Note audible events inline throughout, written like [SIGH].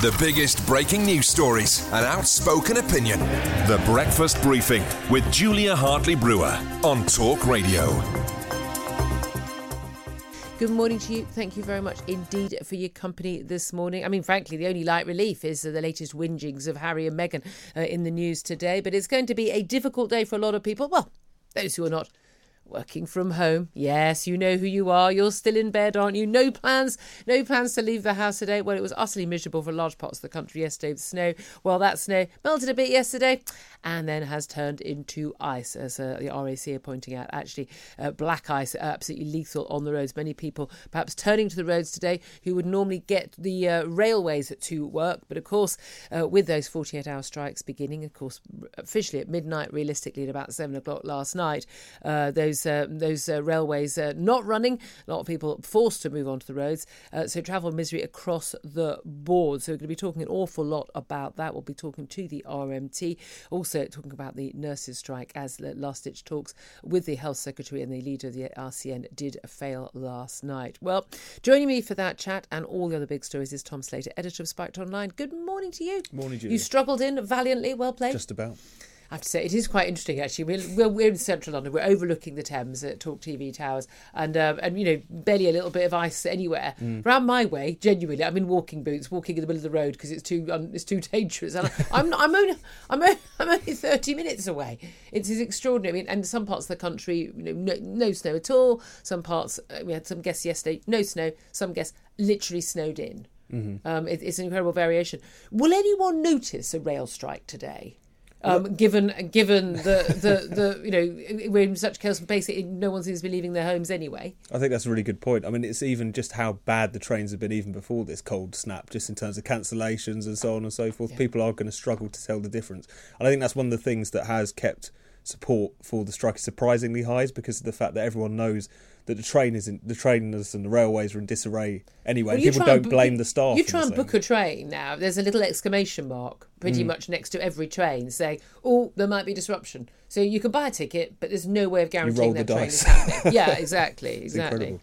The biggest breaking news stories and outspoken opinion. The Breakfast Briefing with Julia Hartley Brewer on Talk Radio. Good morning to you. Thank you very much indeed for your company this morning. I mean, frankly, the only light relief is the latest whingings of Harry and Meghan uh, in the news today. But it's going to be a difficult day for a lot of people. Well, those who are not working from home. Yes, you know who you are. You're still in bed, aren't you? No plans, no plans to leave the house today. Well, it was utterly miserable for large parts of the country yesterday with snow. Well, that snow melted a bit yesterday and then has turned into ice, as uh, the RAC are pointing out. Actually, uh, black ice, absolutely lethal on the roads. Many people perhaps turning to the roads today who would normally get the uh, railways to work. But of course, uh, with those 48 hour strikes beginning, of course, officially at midnight, realistically at about seven o'clock last night, uh, those uh, those railways not running. A lot of people forced to move onto the roads. so travel misery across the board. So we're going to be talking an awful lot about that. We'll be talking to the RMT. Also, talking about the nurses' strike as the last ditch talks with the Health Secretary and the leader of the RCN did fail last night. Well, joining me for that chat and all the other big stories is Tom Slater, editor of Spiked Online. Good morning to you. Morning, Julia. You struggled in valiantly, well played. Just about. I have to say, it is quite interesting actually. We're, we're, we're in central London, we're overlooking the Thames at Talk TV Towers, and um, and you know, barely a little bit of ice anywhere. Mm. Around my way, genuinely, I'm in walking boots, walking in the middle of the road because it's too um, it's too dangerous. And I'm I'm only I'm only, I'm only 30 minutes away. It's, it's extraordinary. I mean, and some parts of the country, you know, no, no snow at all. Some parts, uh, we had some guests yesterday, no snow. Some guests literally snowed in. Mm-hmm. Um, it, it's an incredible variation. Will anyone notice a rail strike today? Um, given given the, the, the you know we're in such chaos, basically no one seems to be leaving their homes anyway. I think that's a really good point. I mean, it's even just how bad the trains have been even before this cold snap, just in terms of cancellations and so on and so forth. Yeah. People are going to struggle to tell the difference, and I think that's one of the things that has kept support for the strike is surprisingly high, is because of the fact that everyone knows that the train is in, the trainers and the railways are in disarray anyway. Well, people don't blame the staff. You try and book a train now. There's a little exclamation mark pretty mm. much next to every train saying, "Oh, there might be disruption." So you can buy a ticket, but there's no way of guaranteeing that train is happening. yeah, [LAUGHS] exactly, exactly.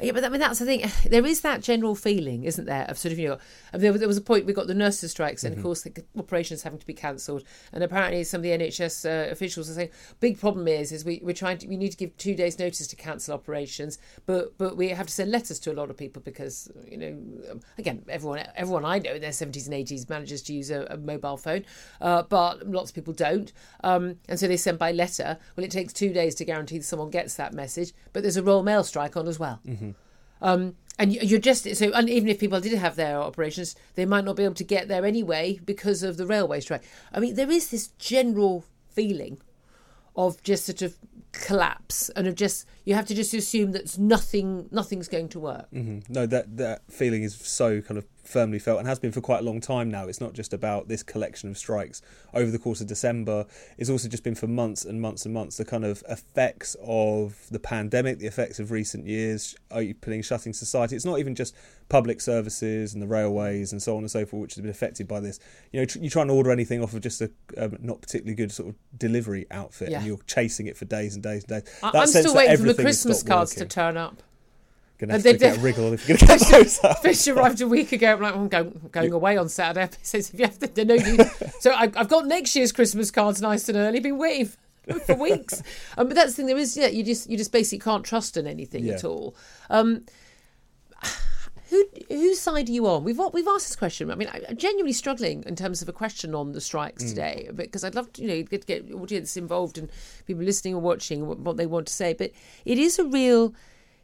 Yeah, but I mean that's the thing. [SIGHS] There is that general feeling, isn't there, of sort of you know, there, there was a point we got the nurses' strikes, and mm-hmm. of course the operations having to be cancelled, and apparently some of the NHS uh, officials are saying big problem is is we we're trying to we need to give two days notice to cancel operations, but but we have to send letters to a lot of people because you know again everyone everyone I know in their seventies and eighties manages to use a, a mobile phone, uh, but lots of people don't, um, and so they send by letter. Well, it takes two days to guarantee that someone gets that message, but there's a Royal Mail strike on as well. Mm-hmm. Um, and you're just so, and even if people did have their operations, they might not be able to get there anyway because of the railway strike. I mean, there is this general feeling of just sort of collapse and of just you have to just assume that nothing nothing's going to work. Mm-hmm. No, that that feeling is so kind of firmly felt and has been for quite a long time now. It's not just about this collection of strikes over the course of December. It's also just been for months and months and months the kind of effects of the pandemic, the effects of recent years opening, shutting society. It's not even just public services and the railways and so on and so forth, which has been affected by this. You know, tr- you try and order anything off of just a um, not particularly good sort of delivery outfit, yeah. and you're chasing it for days and days and days. That I'm still waiting for the Christmas cards working. to turn up. Gonna have to get a wriggle if you're get those. Fish arrived a week ago. I'm like, I'm going, I'm going away on Saturday. [LAUGHS] He says, if you have to know you. [LAUGHS] so I, have got next year's Christmas cards nice and early. Been waiting [LAUGHS] for weeks. um, but that's the thing. There is, yeah, you just you just basically can't trust in anything yeah. at all. Um, who who side are you on? We've we've asked this question. I mean, I'm genuinely struggling in terms of a question on the strikes Mm. today because I'd love to, you know, get, get audience involved and people listening or watching what, what they want to say. But it is a real.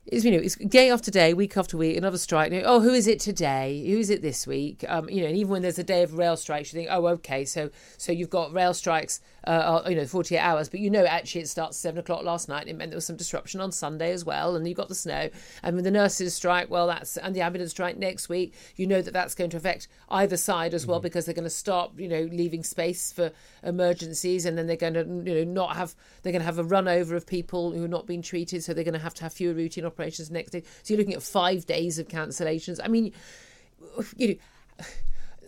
It's, you know, it's day after day, week after week, another strike. You know, oh, who is it today? Who is it this week? Um, you know, and even when there's a day of rail strikes, you think, oh, okay, so so you've got rail strikes, uh, you know, 48 hours, but you know, actually it starts seven o'clock last night. It meant there was some disruption on Sunday as well, and you've got the snow. And with the nurses strike, well, that's and the ambulance strike next week, you know that that's going to affect either side as well because they're going to stop, you know, leaving space for emergencies, and then they're going to, you know, not have they're going to have a run over of people who are not being treated, so they're going to have to have fewer routine operations next day. So you're looking at five days of cancellations. I mean, you know,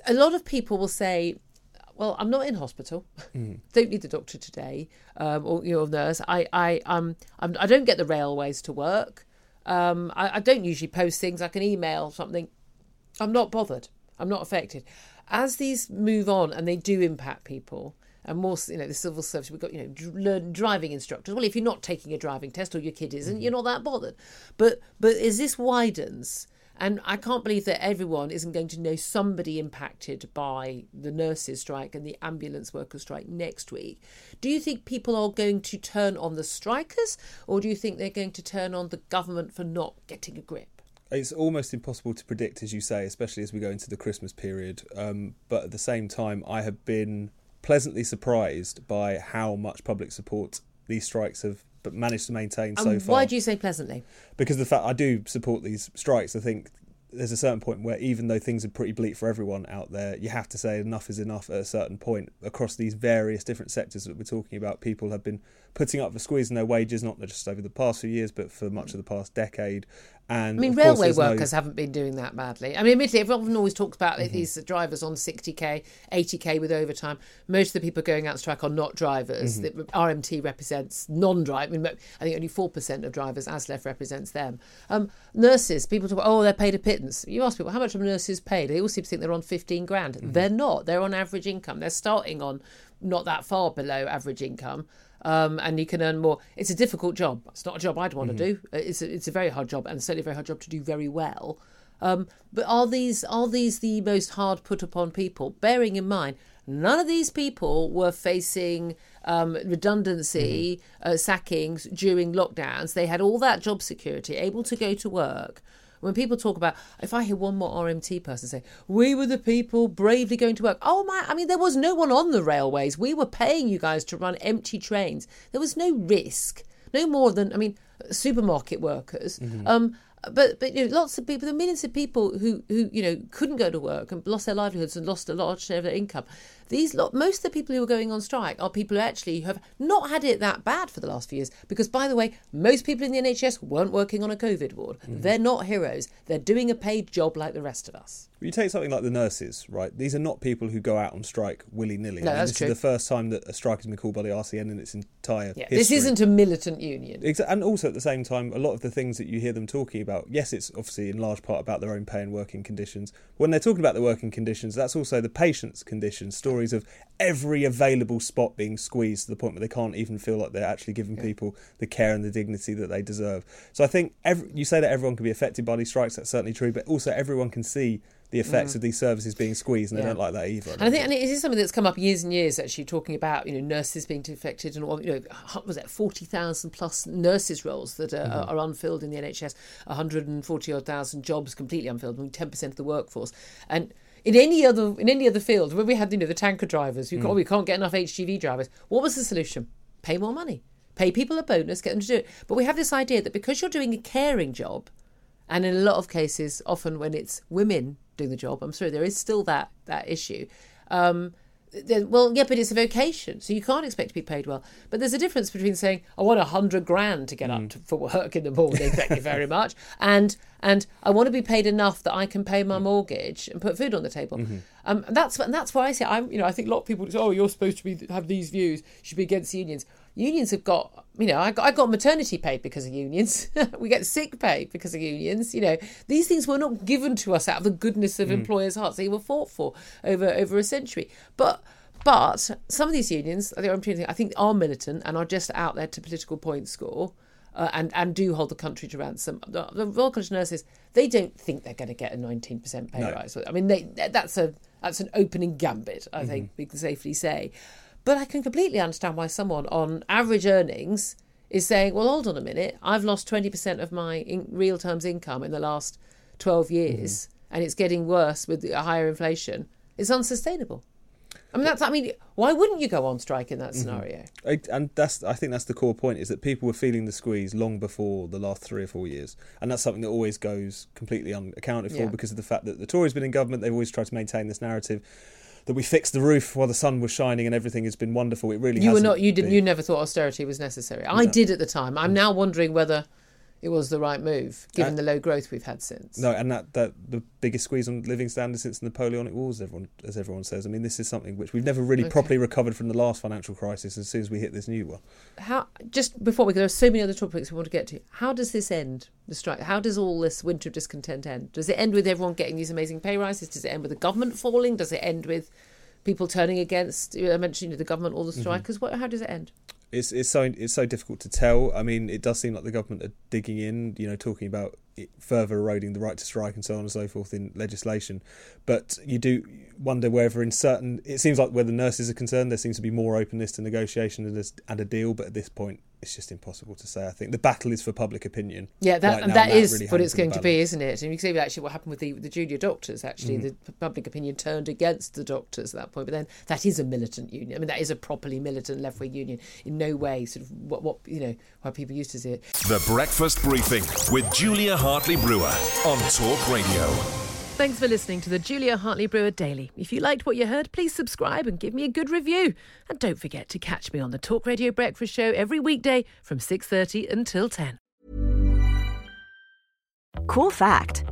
a lot of people will say, "Well, I'm not in hospital. [LAUGHS] Don't need the doctor today, um, or you know, nurse. I, I, um, I'm, I don't get the railways to work. Um, I, I don't usually post things. I can email something. I'm not bothered. I'm not affected. As these move on and they do impact people, and more, you know, the civil service, we've got, you know, dr- learn driving instructors. Well, if you're not taking a driving test or your kid isn't, you're not that bothered. But, but as this widens, and I can't believe that everyone isn't going to know somebody impacted by the nurses' strike and the ambulance workers' strike next week. Do you think people are going to turn on the strikers, or do you think they're going to turn on the government for not getting a grip? it's almost impossible to predict, as you say, especially as we go into the Christmas period. Um, but at the same time, I have been pleasantly surprised by how much public support these strikes have but managed to maintain so um, far. why do you say pleasantly? because the fact I do support these strikes, I think there's a certain point where even though things are pretty bleak for everyone out there, you have to say enough is enough at a certain point across these various different sectors that we're talking about. People have been putting up for squeezing their wages, not just over the past few years, but for much of the past decade. And I mean, railway there's no- workers haven't been doing that badly. I mean, admittedly, everyone always talks about Mm-hmm. these drivers on 60k, 80k with overtime. Most of the people going out on strike are not drivers. Mm-hmm. The RMT represents non-drive. I, mean, I think only four percent of drivers. ASLEF represents them. Um, nurses, people talk about, oh, they're paid a pittance. You ask people how much are nurses paid? They all seem to think they're on 15 grand. Mm-hmm. They're not. They're on average income. They're starting on not that far below average income. Um, and you can earn more. It's a difficult job. It's not a job I'd want to do. It's a, it's a very hard job, and certainly a very hard job to do very well. Um, but are these are these the most hard put upon people? Bearing in mind, none of these people were facing um, redundancy, uh, sackings during lockdowns. They had all that job security, able to go to work. When people talk about, if I hear one more RMT person say, we were the people bravely going to work. Oh my, I mean, there was no one on the railways. We were paying you guys to run empty trains. There was no risk, no more than, I mean, supermarket workers. Um, but but you know, lots of people, the millions of people who who you know couldn't go to work and lost their livelihoods and lost a large share of their income. These lot, most of the people who are going on strike are people who actually have not had it that bad for the last few years. Because by the way, most people in the NHS weren't working on a COVID ward. Mm-hmm. They're not heroes. They're doing a paid job like the rest of us. You take something like the nurses, right? These are not people who go out on strike willy nilly. No, that's this true. is the first time that a strike has been called by the RCN in its entire Yeah, history. this isn't a militant union. Exa- And also at the same time, a lot of the things that you hear them talking about, yes, it's obviously in large part about their own pay and working conditions. When they're talking about the working conditions, that's also the patient's conditions. Stories of every available spot being squeezed to the point where they can't even feel like they're actually giving people the care and the dignity that they deserve. So I think every, you say that everyone can be affected by these strikes. That's certainly true, but also everyone can see the effects of these services being squeezed, and they Mm. Don't like that either. And I think, and it is something that's come up years and years. Actually, talking about you know nurses being affected and all. You know, was it forty thousand plus nurses roles that are, are unfilled in the NHS? One hundred and forty odd thousand jobs completely unfilled. I mean, ten percent of the workforce. And in any other in any other field, where we had you know the tanker drivers, oh, we can't get enough HGV drivers. What was the solution? Pay more money. Pay people a bonus, get them to do it. But we have this idea that because you're doing a caring job, and in a lot of cases, often when it's women doing the job, I'm sorry, there is still that that issue. Um, then, well, yeah, but it's a vocation, so you can't expect to be paid well. But there's a difference between saying I want a hundred grand to get up to, for work in the morning, thank you very much, [LAUGHS] and and I want to be paid enough that I can pay my mortgage and put food on the table. Um, and that's and that's why I say I'm. You know, I think a lot of people say, oh, you're supposed to be have these views, you should be against unions. Unions have got, you know, I got, I got maternity pay because of unions. [LAUGHS] we get sick pay because of unions. You know, these things were not given to us out of the goodness of employers' hearts. They were fought for over over a century. But but some of these unions, I think, I'm trying to think, are militant and are just out there to political point score. uh, and and do hold the country to ransom. The, the Royal College of Nurses they don't think they're going to get a 19% pay No. rise. I mean, they that's a that's an opening gambit. I think we can safely say. But I can completely understand why someone on average earnings is saying, "Well, hold on a minute. I've lost 20% of my in real terms income in the last 12 years, mm-hmm. and it's getting worse with the higher inflation. It's unsustainable." I mean, that's. I mean, why wouldn't you go on strike in that mm-hmm. scenario? I- and that's I think that's the core point is that people were feeling the squeeze long before the last three or four years, and that's something that always goes completely unaccounted for Yeah. because of the fact that the Tories been in government. They've always tried to maintain this narrative that we fixed the roof while the sun was shining and everything has been wonderful. It really You were not. You didn't. been. You never thought austerity was necessary. I did at the time. I'm now wondering whether it was the right move, given Uh, the low growth we've had since. No, and that, that the biggest squeeze on living standards since the Napoleonic Wars, everyone as everyone says. I mean, this is something which we've never really Okay. properly recovered from the last financial crisis. As soon as we hit this new one, How? Just before we go, there are so many other topics we want to get to. How does this end? The strike. How does all this winter of discontent end? Does it end with everyone getting these amazing pay rises? Does it end with the government falling? Does it end with people turning against? I mentioned the government, all the Mm-hmm. strikers. What? How does it end? It's it's so it's so difficult to tell. I mean, it does seem like the government are digging in, you know, talking about further eroding the right to strike and so on and so forth in legislation. But you do wonder whether in certain, it seems like where the nurses are concerned, there seems to be more openness to negotiation and, a- and a deal. But at this point, it's just impossible to say. I think the battle is for public opinion. Yeah, that right and now, that is really what it's going to be, isn't it? And you can see actually what happened with the, the junior doctors. Actually, Mm-hmm. the public opinion turned against the doctors at that point. But then that is a militant union. I mean, that is a properly militant left wing union. In no way, sort of what what you know how people used to see it. The Breakfast Briefing with Julia Hartley Brewer on Talk Radio. Thanks for listening to the Julia Hartley Brewer Daily. If you liked what you heard, please subscribe and give me a good review. And don't forget to catch me on the Talk Radio Breakfast Show every weekday from 6:30 until 10. Cool fact